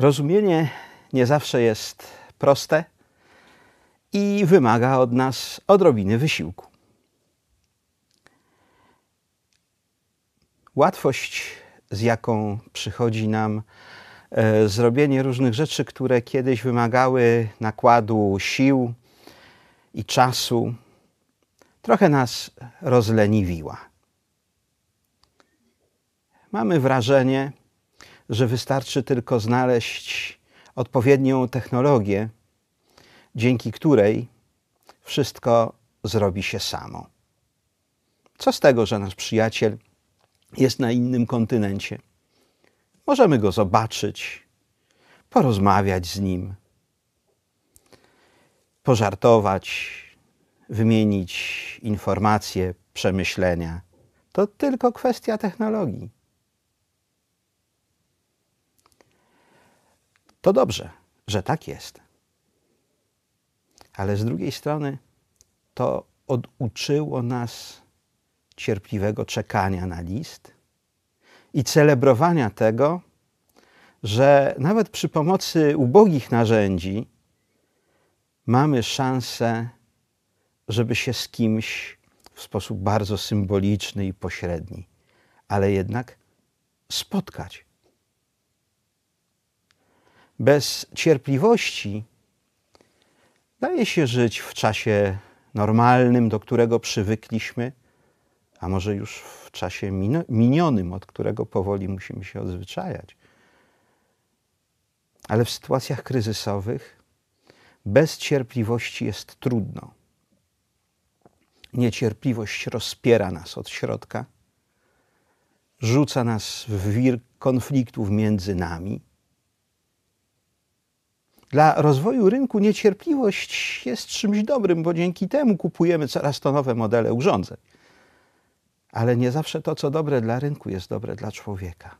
Rozumienie nie zawsze jest proste i wymaga od nas odrobiny wysiłku. Łatwość, z jaką przychodzi nam e, zrobienie różnych rzeczy, które kiedyś wymagały nakładu sił i czasu, trochę nas rozleniwiła. Mamy wrażenie, że wystarczy tylko znaleźć odpowiednią technologię, dzięki której wszystko zrobi się samo. Co z tego, że nasz przyjaciel jest na innym kontynencie? Możemy go zobaczyć, porozmawiać z nim, pożartować, wymienić informacje, przemyślenia. To tylko kwestia technologii. To dobrze, że tak jest. Ale z drugiej strony to oduczyło nas cierpliwego czekania na list i celebrowania tego, że nawet przy pomocy ubogich narzędzi mamy szansę, żeby się z kimś w sposób bardzo symboliczny i pośredni, ale jednak spotkać. Bez cierpliwości daje się żyć w czasie normalnym, do którego przywykliśmy, a może już w czasie minionym, od którego powoli musimy się odzwyczajać. Ale w sytuacjach kryzysowych bez cierpliwości jest trudno. Niecierpliwość rozpiera nas od środka, rzuca nas w wir konfliktów między nami dla rozwoju rynku niecierpliwość jest czymś dobrym, bo dzięki temu kupujemy coraz to nowe modele urządzeń. Ale nie zawsze to, co dobre dla rynku, jest dobre dla człowieka.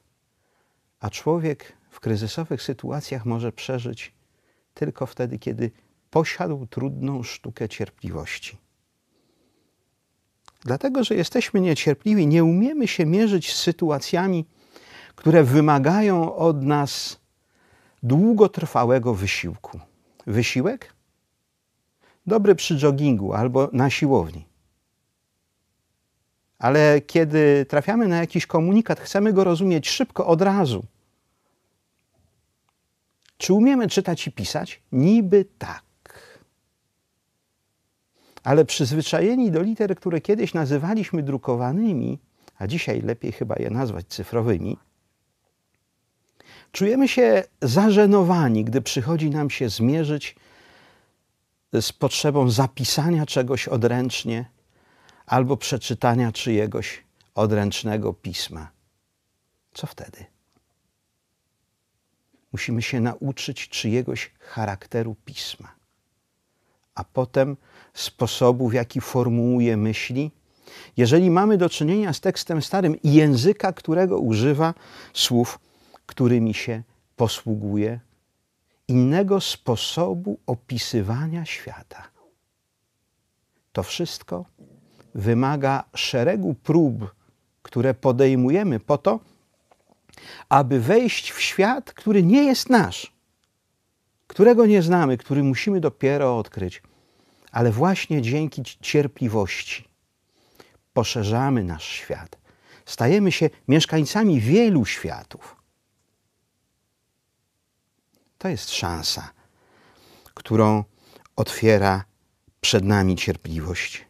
A człowiek w kryzysowych sytuacjach może przeżyć tylko wtedy, kiedy posiadł trudną sztukę cierpliwości. Dlatego, że jesteśmy niecierpliwi, nie umiemy się mierzyć z sytuacjami, które wymagają od nas długotrwałego wysiłku. Wysiłek? Dobry przy joggingu albo na siłowni. Ale kiedy trafiamy na jakiś komunikat, chcemy go rozumieć szybko, od razu. Czy umiemy czytać i pisać? Niby tak. Ale przyzwyczajeni do liter, które kiedyś nazywaliśmy drukowanymi, a dzisiaj lepiej chyba je nazwać cyfrowymi, Czujemy się zażenowani, gdy przychodzi nam się zmierzyć z potrzebą zapisania czegoś odręcznie albo przeczytania czyjegoś odręcznego pisma. Co wtedy? Musimy się nauczyć czyjegoś charakteru pisma, a potem sposobu, w jaki formułuje myśli. Jeżeli mamy do czynienia z tekstem starym i języka, którego używa słów którymi się posługuje, innego sposobu opisywania świata. To wszystko wymaga szeregu prób, które podejmujemy po to, aby wejść w świat, który nie jest nasz, którego nie znamy, który musimy dopiero odkryć, ale właśnie dzięki cierpliwości poszerzamy nasz świat. Stajemy się mieszkańcami wielu światów. To jest szansa, którą otwiera przed nami cierpliwość.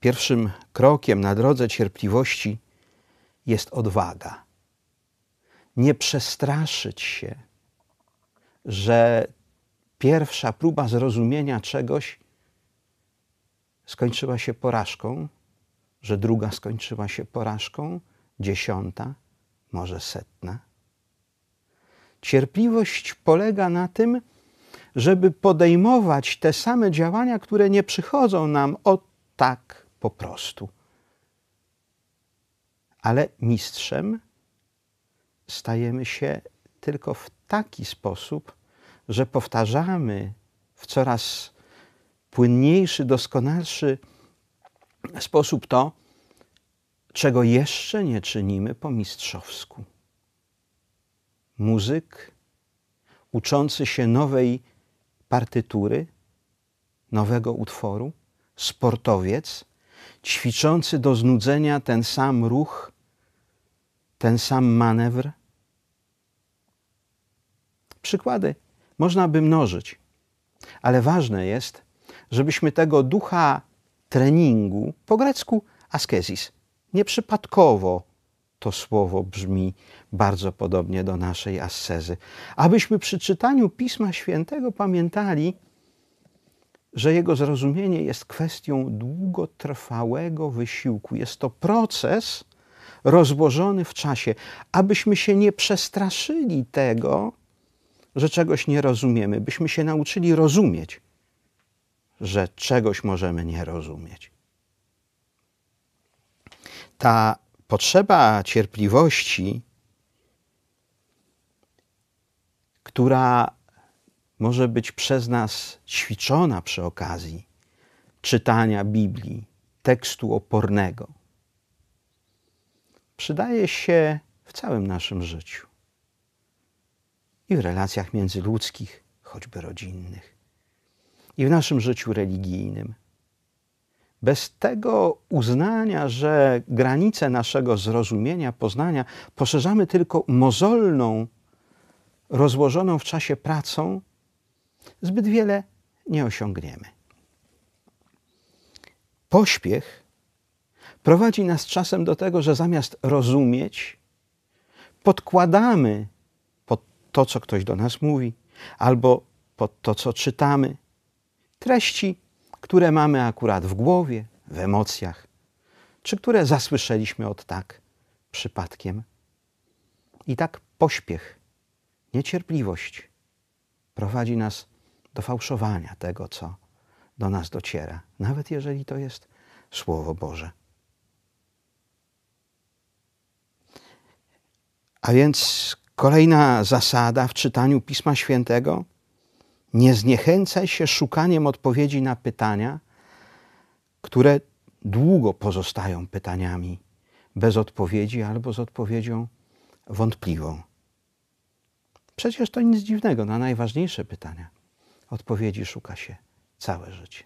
Pierwszym krokiem na drodze cierpliwości jest odwaga. Nie przestraszyć się, że pierwsza próba zrozumienia czegoś skończyła się porażką, że druga skończyła się porażką, dziesiąta, może setna. Cierpliwość polega na tym, żeby podejmować te same działania, które nie przychodzą nam o tak po prostu. Ale mistrzem stajemy się tylko w taki sposób, że powtarzamy w coraz płynniejszy, doskonalszy sposób to, czego jeszcze nie czynimy po mistrzowsku. Muzyk uczący się nowej partytury, nowego utworu, sportowiec ćwiczący do znudzenia ten sam ruch, ten sam manewr. Przykłady można by mnożyć, ale ważne jest, żebyśmy tego ducha treningu, po grecku askezis, nieprzypadkowo to słowo brzmi bardzo podobnie do naszej ascezy. Abyśmy przy czytaniu Pisma Świętego pamiętali, że jego zrozumienie jest kwestią długotrwałego wysiłku. Jest to proces rozłożony w czasie, abyśmy się nie przestraszyli tego, że czegoś nie rozumiemy, byśmy się nauczyli rozumieć, że czegoś możemy nie rozumieć. Ta potrzeba cierpliwości, która może być przez nas ćwiczona przy okazji czytania Biblii, tekstu opornego, przydaje się w całym naszym życiu i w relacjach międzyludzkich, choćby rodzinnych, i w naszym życiu religijnym. Bez tego uznania, że granice naszego zrozumienia, poznania poszerzamy tylko mozolną, rozłożoną w czasie pracą, zbyt wiele nie osiągniemy. Pośpiech prowadzi nas czasem do tego, że zamiast rozumieć, podkładamy pod to, co ktoś do nas mówi, albo pod to, co czytamy, treści, które mamy akurat w głowie, w emocjach, czy które zasłyszeliśmy od tak przypadkiem. I tak pośpiech, niecierpliwość prowadzi nas do fałszowania tego, co do nas dociera, nawet jeżeli to jest Słowo Boże. A więc kolejna zasada w czytaniu Pisma Świętego: nie zniechęcaj się szukaniem odpowiedzi na pytania, które długo pozostają pytaniami bez odpowiedzi albo z odpowiedzią wątpliwą. Przecież to nic dziwnego na najważniejsze pytania odpowiedzi szuka się całe życie.